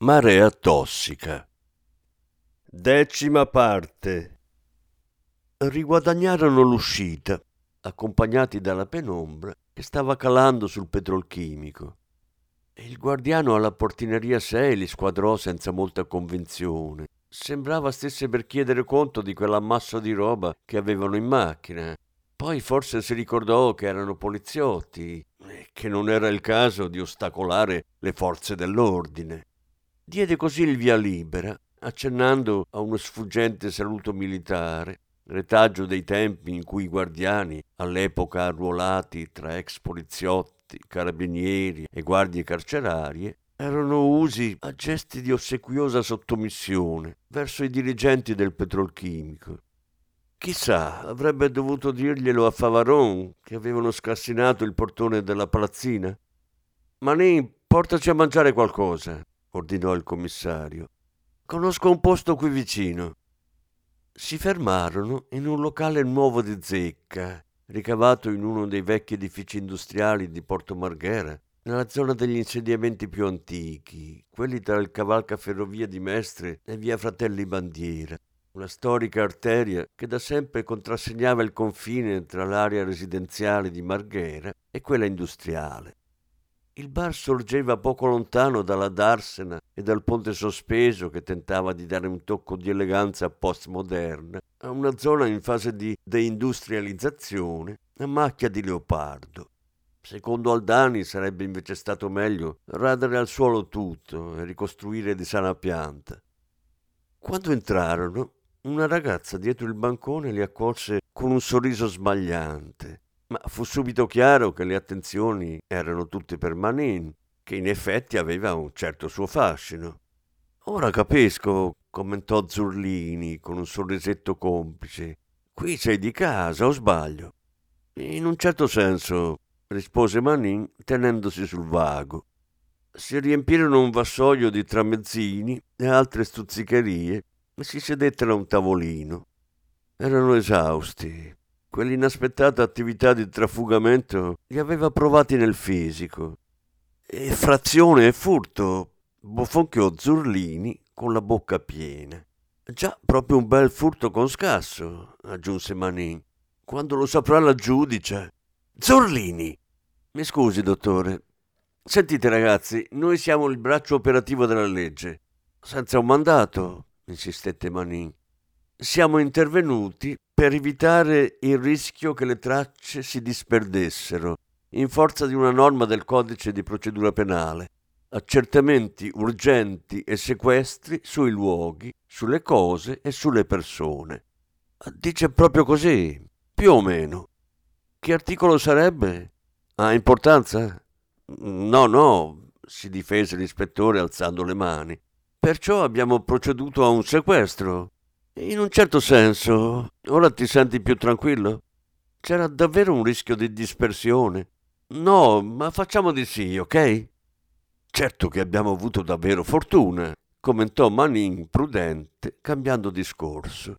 Marea tossica. Decima parte. Riguadagnarono l'uscita, accompagnati dalla penombra che stava calando sul petrolchimico. Il guardiano alla portineria 6 li squadrò senza molta convinzione. Sembrava stesse per chiedere conto di quell'ammasso di roba che avevano in macchina. Poi forse si ricordò che erano poliziotti e che non era il caso di ostacolare le forze dell'ordine. Diede così il via libera, accennando a uno sfuggente saluto militare, retaggio dei tempi in cui i guardiani, all'epoca arruolati tra ex poliziotti, carabinieri e guardie carcerarie, erano usi a gesti di ossequiosa sottomissione verso i dirigenti del petrolchimico. Chissà, avrebbe dovuto dirglielo a Favaron, che avevano scassinato il portone della palazzina. Manin, portaci a mangiare qualcosa ordinò il commissario. Conosco un posto qui vicino. Si fermarono in un locale nuovo di zecca, ricavato in uno dei vecchi edifici industriali di Porto Marghera, nella zona degli insediamenti più antichi, quelli tra il cavalcaferrovia di Mestre e via Fratelli Bandiera, una storica arteria che da sempre contrassegnava il confine tra l'area residenziale di Marghera e quella industriale. Il bar sorgeva poco lontano dalla Darsena e dal ponte sospeso che tentava di dare un tocco di eleganza postmoderna a una zona in fase di deindustrializzazione a macchia di leopardo. Secondo Aldani sarebbe invece stato meglio radere al suolo tutto e ricostruire di sana pianta. Quando entrarono, una ragazza dietro il bancone li accolse con un sorriso sbagliante ma fu subito chiaro che le attenzioni erano tutte per Manin, che in effetti aveva un certo suo fascino. Ora capisco, commentò Zurlini con un sorrisetto complice. Qui sei di casa, o sbaglio? In un certo senso, rispose Manin tenendosi sul vago. Si riempirono un vassoio di tramezzini e altre stuzzicherie e si sedettero a un tavolino. Erano esausti, Quell'inaspettata attività di trafugamento li aveva provati nel fisico. E frazione e furto, bofonchiò Zurlini con la bocca piena. Già, proprio un bel furto con scasso, aggiunse Manin. Quando lo saprà la giudice. Zurlini! Mi scusi, dottore. Sentite, ragazzi, noi siamo il braccio operativo della legge. Senza un mandato, insistette Manin. Siamo intervenuti per evitare il rischio che le tracce si disperdessero in forza di una norma del codice di procedura penale, accertamenti urgenti e sequestri sui luoghi, sulle cose e sulle persone. Dice proprio così, più o meno. Che articolo sarebbe? Ha importanza? No, no, si difese l'ispettore alzando le mani. Perciò abbiamo proceduto a un sequestro. In un certo senso, ora ti senti più tranquillo? C'era davvero un rischio di dispersione. No, ma facciamo di sì, ok? Certo che abbiamo avuto davvero fortuna, commentò Manin prudente, cambiando discorso.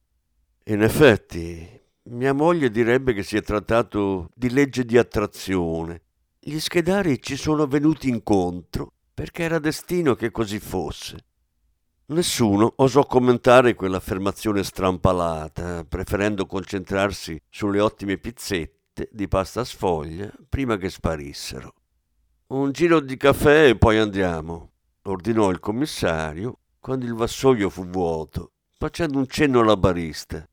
In effetti, mia moglie direbbe che si è trattato di legge di attrazione. Gli schedari ci sono venuti incontro perché era destino che così fosse. Nessuno osò commentare quell'affermazione strampalata, preferendo concentrarsi sulle ottime pizzette di pasta sfoglia prima che sparissero. Un giro di caffè e poi andiamo, ordinò il commissario quando il vassoio fu vuoto, facendo un cenno alla barista.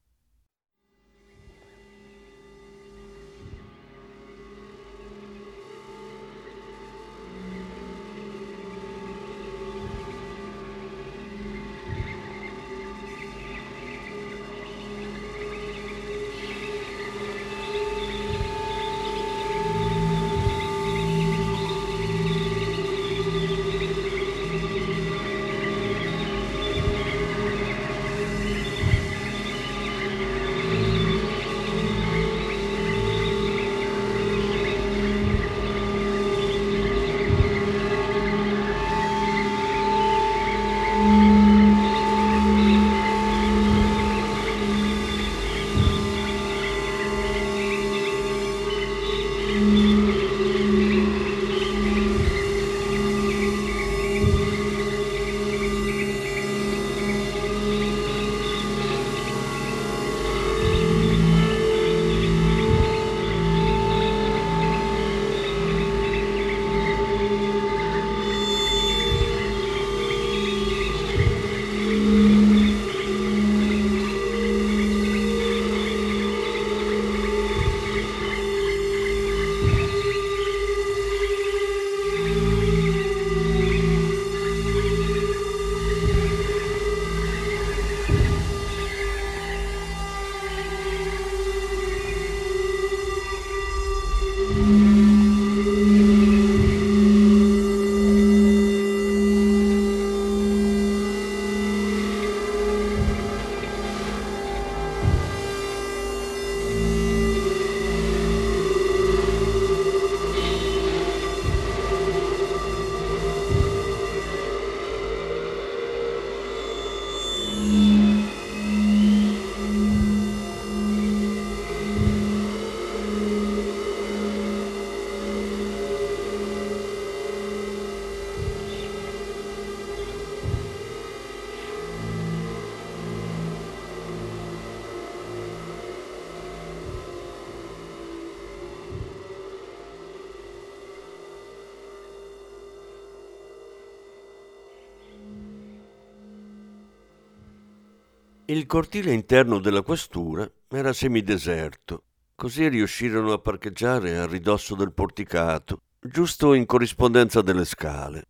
Il cortile interno della questura era semideserto, così riuscirono a parcheggiare a ridosso del porticato, giusto in corrispondenza delle scale.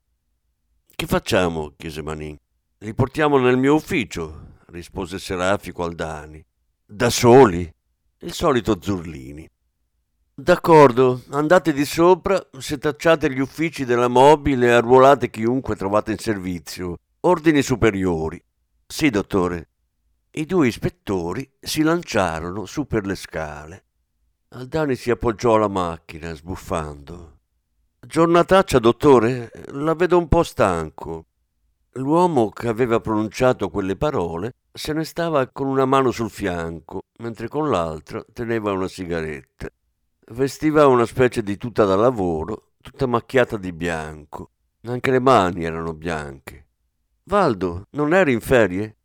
Che facciamo? chiese Manin. Li portiamo nel mio ufficio, rispose Serafico Aldani. Da soli? Il solito Zurlini. D'accordo, andate di sopra, setacciate gli uffici della mobile e arruolate chiunque trovate in servizio. Ordini superiori. Sì, dottore. I due ispettori si lanciarono su per le scale. Aldani si appoggiò alla macchina, sbuffando. Giornataccia, dottore? La vedo un po' stanco. L'uomo che aveva pronunciato quelle parole se ne stava con una mano sul fianco, mentre con l'altra teneva una sigaretta. Vestiva una specie di tuta da lavoro, tutta macchiata di bianco. Anche le mani erano bianche. Valdo, non eri in ferie?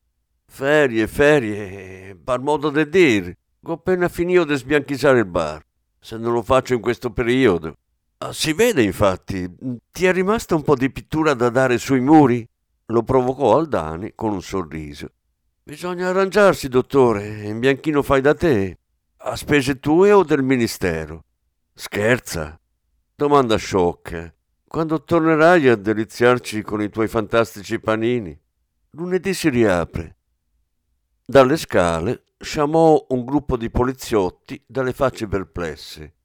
Ferie, ferie, par modo di dire. Ho appena finito di sbianchizzare il bar. Se non lo faccio in questo periodo. Ah, si vede, infatti. Ti è rimasta un po' di pittura da dare sui muri? Lo provocò Aldani con un sorriso. Bisogna arrangiarsi, dottore. In bianchino fai da te. A spese tue o del ministero? Scherza? Domanda sciocca. Quando tornerai a deliziarci con i tuoi fantastici panini? Lunedì si riapre. Dalle scale sciamò un gruppo di poliziotti dalle facce perplesse.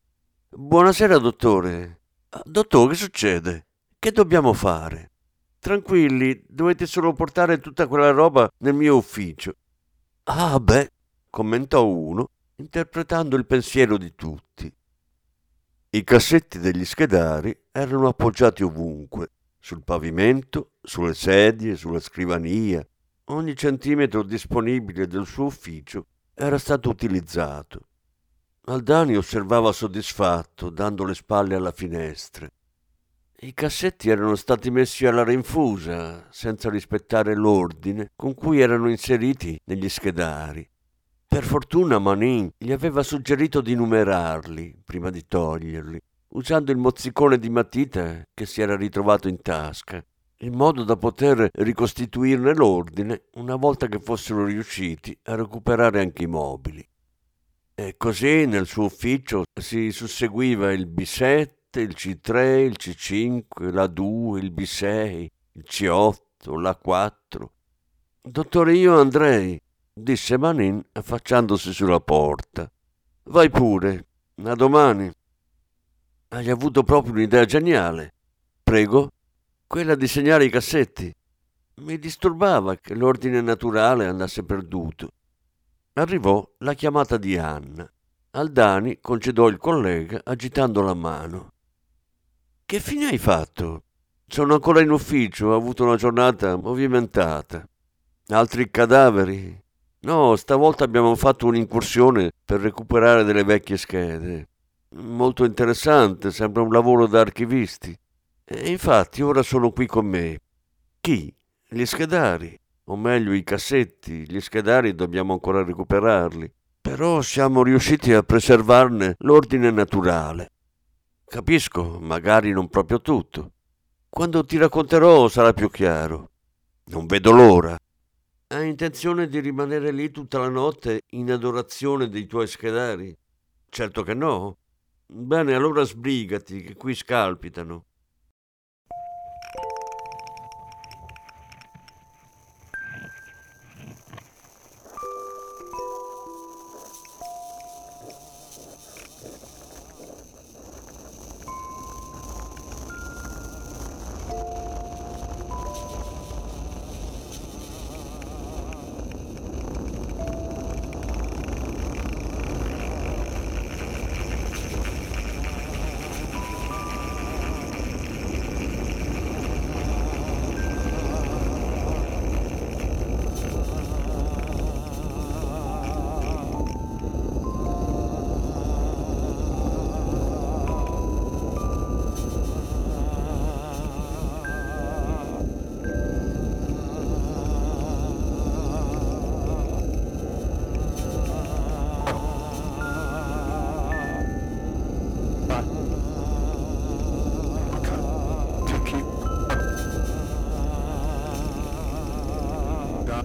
Buonasera, dottore. Ah, dottore, che succede? Che dobbiamo fare? Tranquilli, dovete solo portare tutta quella roba nel mio ufficio. Ah, beh, commentò uno interpretando il pensiero di tutti. I cassetti degli schedari erano appoggiati ovunque, sul pavimento, sulle sedie, sulla scrivania. Ogni centimetro disponibile del suo ufficio era stato utilizzato. Aldani osservava soddisfatto, dando le spalle alla finestra. I cassetti erano stati messi alla rinfusa, senza rispettare l'ordine con cui erano inseriti negli schedari. Per fortuna Manin gli aveva suggerito di numerarli prima di toglierli, usando il mozzicone di matita che si era ritrovato in tasca, in modo da poter ricostituirne l'ordine una volta che fossero riusciti a recuperare anche i mobili. E così nel suo ufficio si susseguiva il B7, il C3, il C5, la 2, il B6, il C8, la 4. Dottore, io andrei, disse Manin affacciandosi sulla porta. Vai pure, a domani. Hai avuto proprio un'idea geniale. Prego, quella di segnare i cassetti. Mi disturbava che l'ordine naturale andasse perduto. Arrivò la chiamata di Anna. Aldani concedò il collega agitando la mano. Che fine hai fatto? Sono ancora in ufficio, ho avuto una giornata movimentata. Altri cadaveri? No, stavolta abbiamo fatto un'incursione per recuperare delle vecchie schede. Molto interessante, sembra un lavoro da archivisti. E infatti ora sono qui con me. Chi? Gli schedari, o meglio i cassetti. Gli schedari dobbiamo ancora recuperarli. Però siamo riusciti a preservarne l'ordine naturale. Capisco, magari non proprio tutto. Quando ti racconterò sarà più chiaro. Non vedo l'ora. Hai intenzione di rimanere lì tutta la notte in adorazione dei tuoi schedari? Certo che no. Bene, allora sbrigati, che qui scalpitano.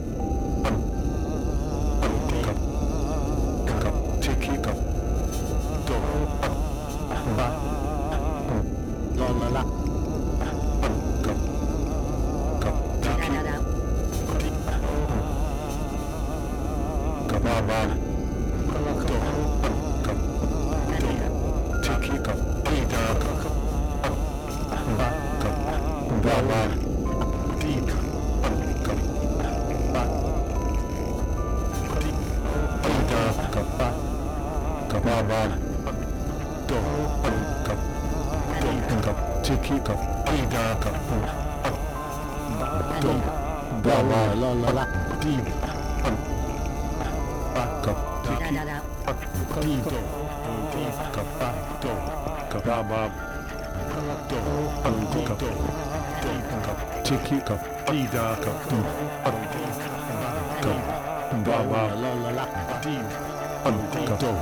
up. baba la la la, antu kebab.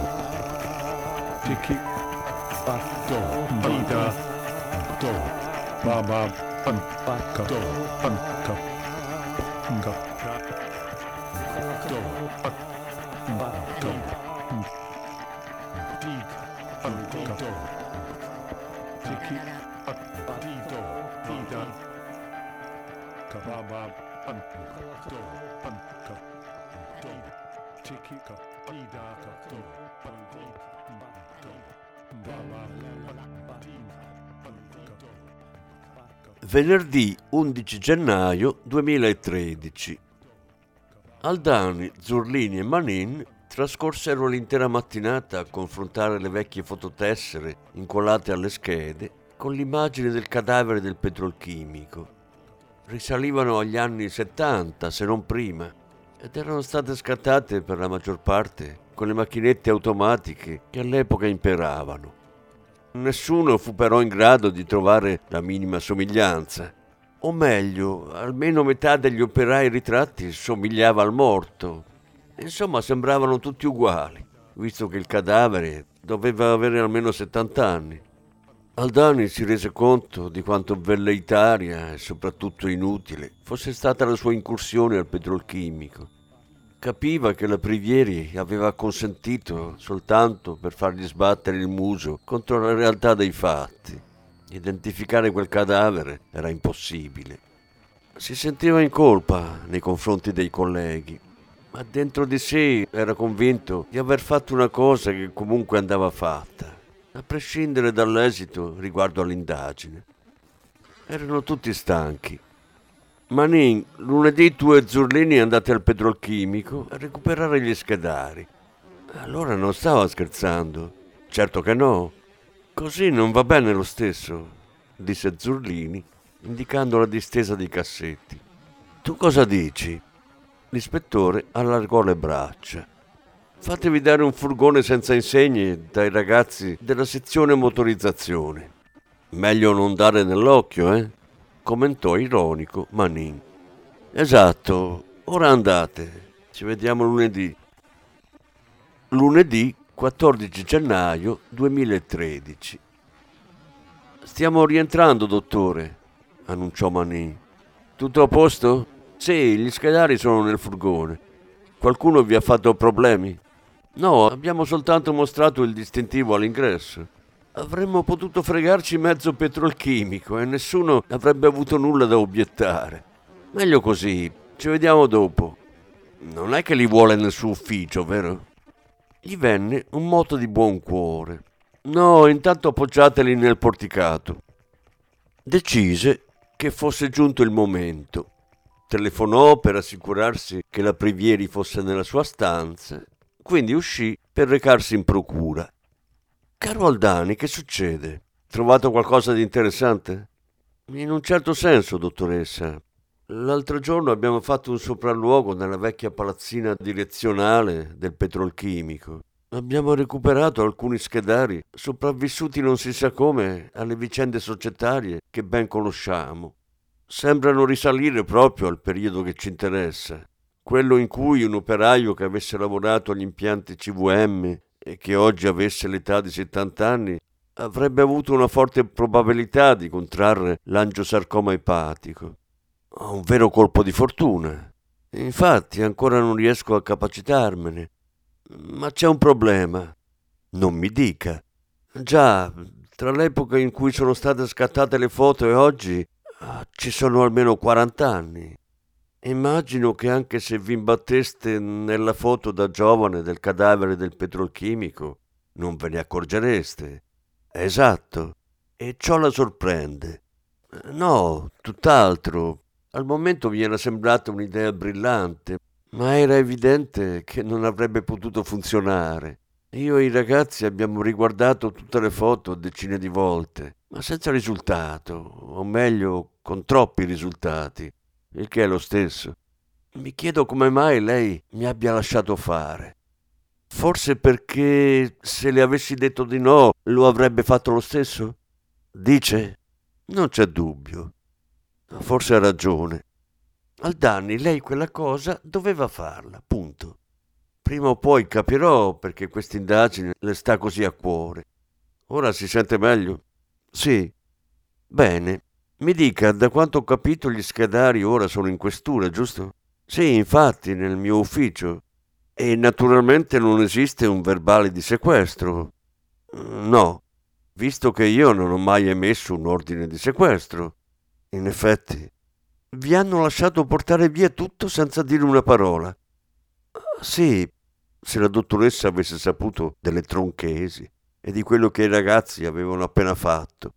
Venerdì 11 gennaio 2013. Aldani, Zurlini e Manin trascorsero l'intera mattinata a confrontare le vecchie fototessere incollate alle schede con l'immagine del cadavere del petrolchimico. Risalivano agli anni 70, se non prima, ed erano state scattate per la maggior parte con le macchinette automatiche che all'epoca imperavano. Nessuno fu però in grado di trovare la minima somiglianza. O meglio, almeno metà degli operai ritratti somigliava al morto. Insomma, sembravano tutti uguali, visto che il cadavere doveva avere almeno 70 anni. Aldani si rese conto di quanto velleitaria e soprattutto inutile fosse stata la sua incursione al petrolchimico. Capiva che la Privieri aveva consentito soltanto per fargli sbattere il muso contro la realtà dei fatti. Identificare quel cadavere era impossibile. Si sentiva in colpa nei confronti dei colleghi, ma dentro di sé era convinto di aver fatto una cosa che comunque andava fatta, a prescindere dall'esito riguardo all'indagine. Erano tutti stanchi. Manin, lunedì tu e Zurlini andate al petrolchimico a recuperare gli schedari. Allora non stava scherzando. Certo che no. Così non va bene lo stesso, disse Zurlini, indicando la distesa dei cassetti. Tu cosa dici? L'ispettore allargò le braccia. Fatevi dare un furgone senza insegne dai ragazzi della sezione motorizzazione. Meglio non dare nell'occhio, eh? Commentò ironico Manin. Esatto, ora andate. Ci vediamo lunedì. Lunedì 14 gennaio 2013. Stiamo rientrando, dottore, annunciò Manin. Tutto a posto? Sì, gli schedari sono nel furgone. Qualcuno vi ha fatto problemi? No, abbiamo soltanto mostrato il distintivo all'ingresso. Avremmo potuto fregarci mezzo petrolchimico e nessuno avrebbe avuto nulla da obiettare. Meglio così, ci vediamo dopo. Non è che li vuole nel suo ufficio, vero? Gli venne un moto di buon cuore. No, intanto appoggiateli nel porticato. Decise che fosse giunto il momento. Telefonò per assicurarsi che la Privieri fosse nella sua stanza, quindi uscì per recarsi in procura. Caro Aldani, che succede? Trovato qualcosa di interessante? In un certo senso, dottoressa. L'altro giorno abbiamo fatto un sopralluogo nella vecchia palazzina direzionale del petrolchimico. Abbiamo recuperato alcuni schedari sopravvissuti non si sa come alle vicende societarie che ben conosciamo. Sembrano risalire proprio al periodo che ci interessa, quello in cui un operaio che avesse lavorato agli impianti CVM e che oggi avesse l'età di 70 anni avrebbe avuto una forte probabilità di contrarre l'angiosarcoma epatico. Un vero colpo di fortuna. Infatti ancora non riesco a capacitarmene. Ma c'è un problema. Non mi dica. Già, tra l'epoca in cui sono state scattate le foto e oggi ah, ci sono almeno 40 anni. Immagino che anche se vi imbatteste nella foto da giovane del cadavere del petrolchimico, non ve ne accorgereste. Esatto. E ciò la sorprende. No, tutt'altro. Al momento mi era sembrata un'idea brillante, ma era evidente che non avrebbe potuto funzionare. Io e i ragazzi abbiamo riguardato tutte le foto decine di volte, ma senza risultato, o meglio, con troppi risultati, il che è lo stesso. Mi chiedo come mai lei mi abbia lasciato fare. Forse perché se le avessi detto di no lo avrebbe fatto lo stesso? Dice? Non c'è dubbio. Forse ha ragione. Al Danni lei quella cosa doveva farla, punto. Prima o poi capirò perché questa indagine le sta così a cuore. Ora si sente meglio? Sì. Bene. Mi dica, da quanto ho capito gli schedari ora sono in questura, giusto? Sì, infatti, nel mio ufficio. E naturalmente non esiste un verbale di sequestro. No, visto che io non ho mai emesso un ordine di sequestro. In effetti, vi hanno lasciato portare via tutto senza dire una parola. Sì, se la dottoressa avesse saputo delle tronchesi e di quello che i ragazzi avevano appena fatto.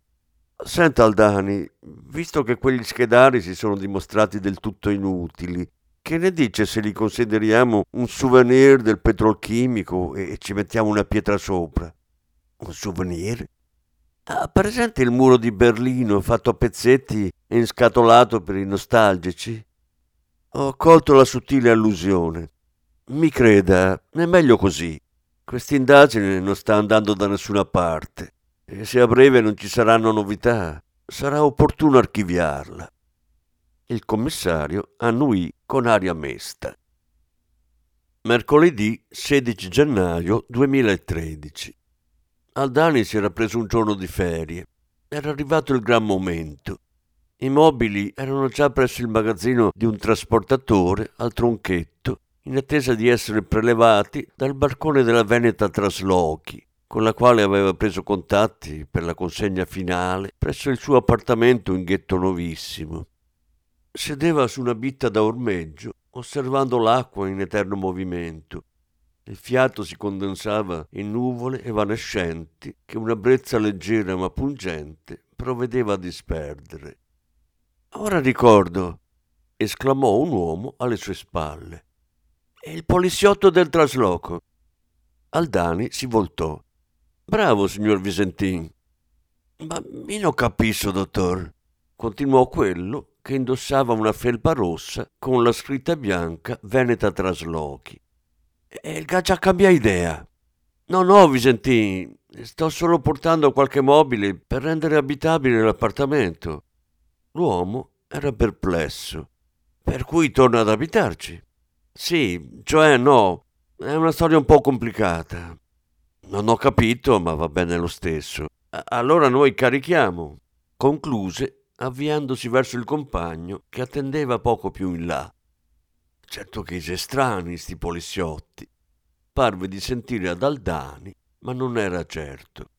Senta Aldani, visto che quegli schedari si sono dimostrati del tutto inutili che ne dice se li consideriamo un souvenir del petrolchimico e ci mettiamo una pietra sopra? Un souvenir? Ha presente il muro di Berlino fatto a pezzetti e inscatolato per i nostalgici? Ho colto la sottile allusione. Mi creda, è meglio così. Quest'indagine non sta andando da nessuna parte e se a breve non ci saranno novità, sarà opportuno archiviarla. Il commissario annuì con aria mesta. Mercoledì 16 gennaio 2013. Aldani si era preso un giorno di ferie. Era arrivato il gran momento. I mobili erano già presso il magazzino di un trasportatore al tronchetto, in attesa di essere prelevati dal barcone della Veneta Traslochi, con la quale aveva preso contatti per la consegna finale presso il suo appartamento in ghetto novissimo. Sedeva su una bitta da ormeggio, osservando l'acqua in eterno movimento. Il fiato si condensava in nuvole evanescenti che una brezza leggera ma pungente provvedeva a disperdere. Ora ricordo, esclamò un uomo alle sue spalle. È il poliziotto del trasloco. Aldani si voltò. Bravo, signor Visentin. Ma mi non capisco, dottor, continuò quello che indossava una felpa rossa con la scritta bianca Veneta Traslochi. E il già cambia idea. No, no, Visentin, sto solo portando qualche mobile per rendere abitabile l'appartamento. L'uomo era perplesso. Per cui torna ad abitarci? Sì, cioè no, è una storia un po' complicata. Non ho capito, ma va bene lo stesso. Allora noi carichiamo. Concluse avviandosi verso il compagno che attendeva poco più in là. Certo che i strani, sti poliziotti. Parve di sentire ad Aldani, ma non era certo.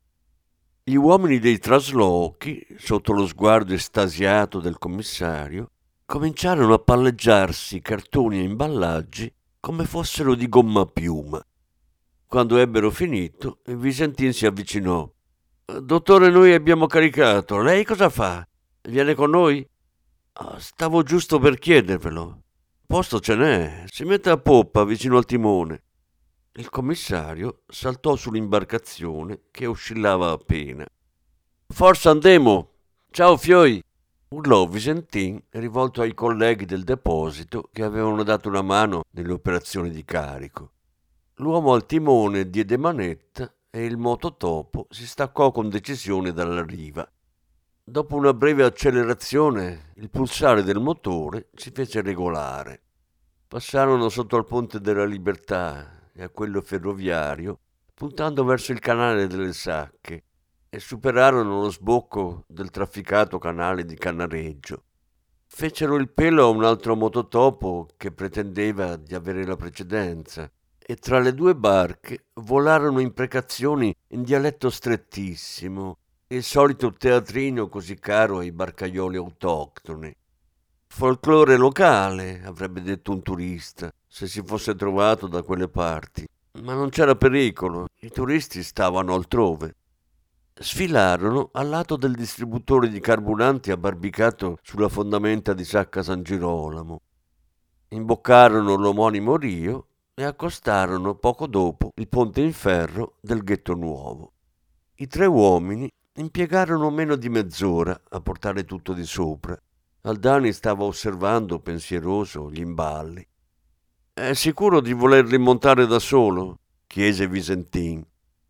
Gli uomini dei traslochi, sotto lo sguardo estasiato del commissario, cominciarono a palleggiarsi cartoni e imballaggi come fossero di gomma piuma. Quando ebbero finito, Visentin si avvicinò. Dottore, noi abbiamo caricato. Lei cosa fa? Viene con noi? Oh, stavo giusto per chiedervelo. Posto ce n'è. Si mette a poppa vicino al timone. Il commissario saltò sull'imbarcazione che oscillava appena. Forza andemo! Ciao Fioi! urlò Visentin rivolto ai colleghi del deposito che avevano dato una mano nelle operazioni di carico. L'uomo al timone diede manetta e il mototopo si staccò con decisione dalla riva. Dopo una breve accelerazione, il pulsare del motore si fece regolare. Passarono sotto al ponte della Libertà e a quello ferroviario, puntando verso il canale delle Sacche, e superarono lo sbocco del trafficato canale di Cannareggio. Fecero il pelo a un altro mototopo che pretendeva di avere la precedenza e tra le due barche volarono imprecazioni in dialetto strettissimo il solito teatrino così caro ai barcaioli autoctoni. Folklore locale, avrebbe detto un turista, se si fosse trovato da quelle parti. Ma non c'era pericolo, i turisti stavano altrove. Sfilarono al lato del distributore di carburanti abbarbicato sulla fondamenta di Sacca San Girolamo. Imboccarono l'omonimo Rio e accostarono poco dopo il ponte in ferro del ghetto nuovo. I tre uomini impiegarono meno di mezz'ora a portare tutto di sopra. Aldani stava osservando pensieroso gli imballi. È sicuro di volerli montare da solo? chiese Visentin.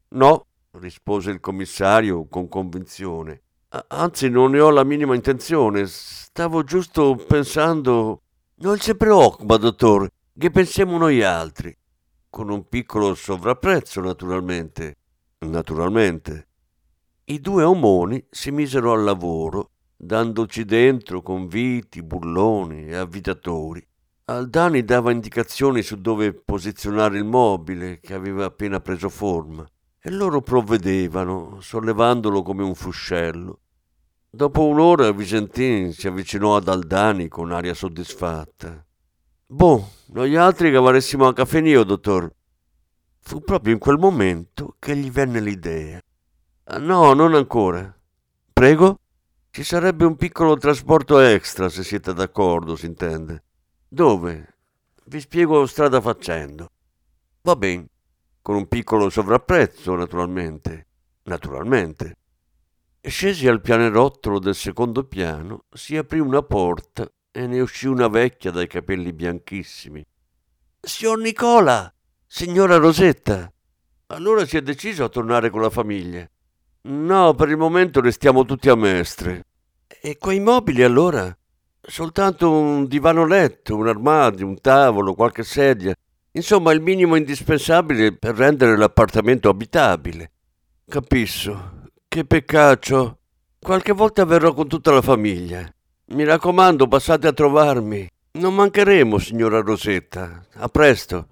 No, rispose il commissario con convinzione. Anzi, non ne ho la minima intenzione. Stavo giusto pensando. Non si preoccupa, dottor, che pensiamo noi altri. Con un piccolo sovrapprezzo, naturalmente. Naturalmente. I due omoni si misero al lavoro, dandoci dentro con viti, bulloni e avvitatori. Aldani dava indicazioni su dove posizionare il mobile che aveva appena preso forma e loro provvedevano, sollevandolo come un fuscello. Dopo un'ora Vicentin si avvicinò ad Aldani con aria soddisfatta. Boh, noi altri cavaressimo a caffenio, dottor. Fu proprio in quel momento che gli venne l'idea. Ah, no, non ancora. Prego? Ci sarebbe un piccolo trasporto extra, se siete d'accordo, si intende. Dove? Vi spiego strada facendo. Va bene, con un piccolo sovrapprezzo, naturalmente. Naturalmente. Scesi al pianerottolo del secondo piano, si aprì una porta e ne uscì una vecchia dai capelli bianchissimi. Signor Nicola! Signora Rosetta! Allora si è deciso a tornare con la famiglia. No, per il momento restiamo tutti a Mestre. E quei mobili allora? Soltanto un divano letto, un armadio, un tavolo, qualche sedia. Insomma, il minimo indispensabile per rendere l'appartamento abitabile. Capisco. Che peccaccio. Qualche volta verrò con tutta la famiglia. Mi raccomando, passate a trovarmi. Non mancheremo, signora Rosetta. A presto.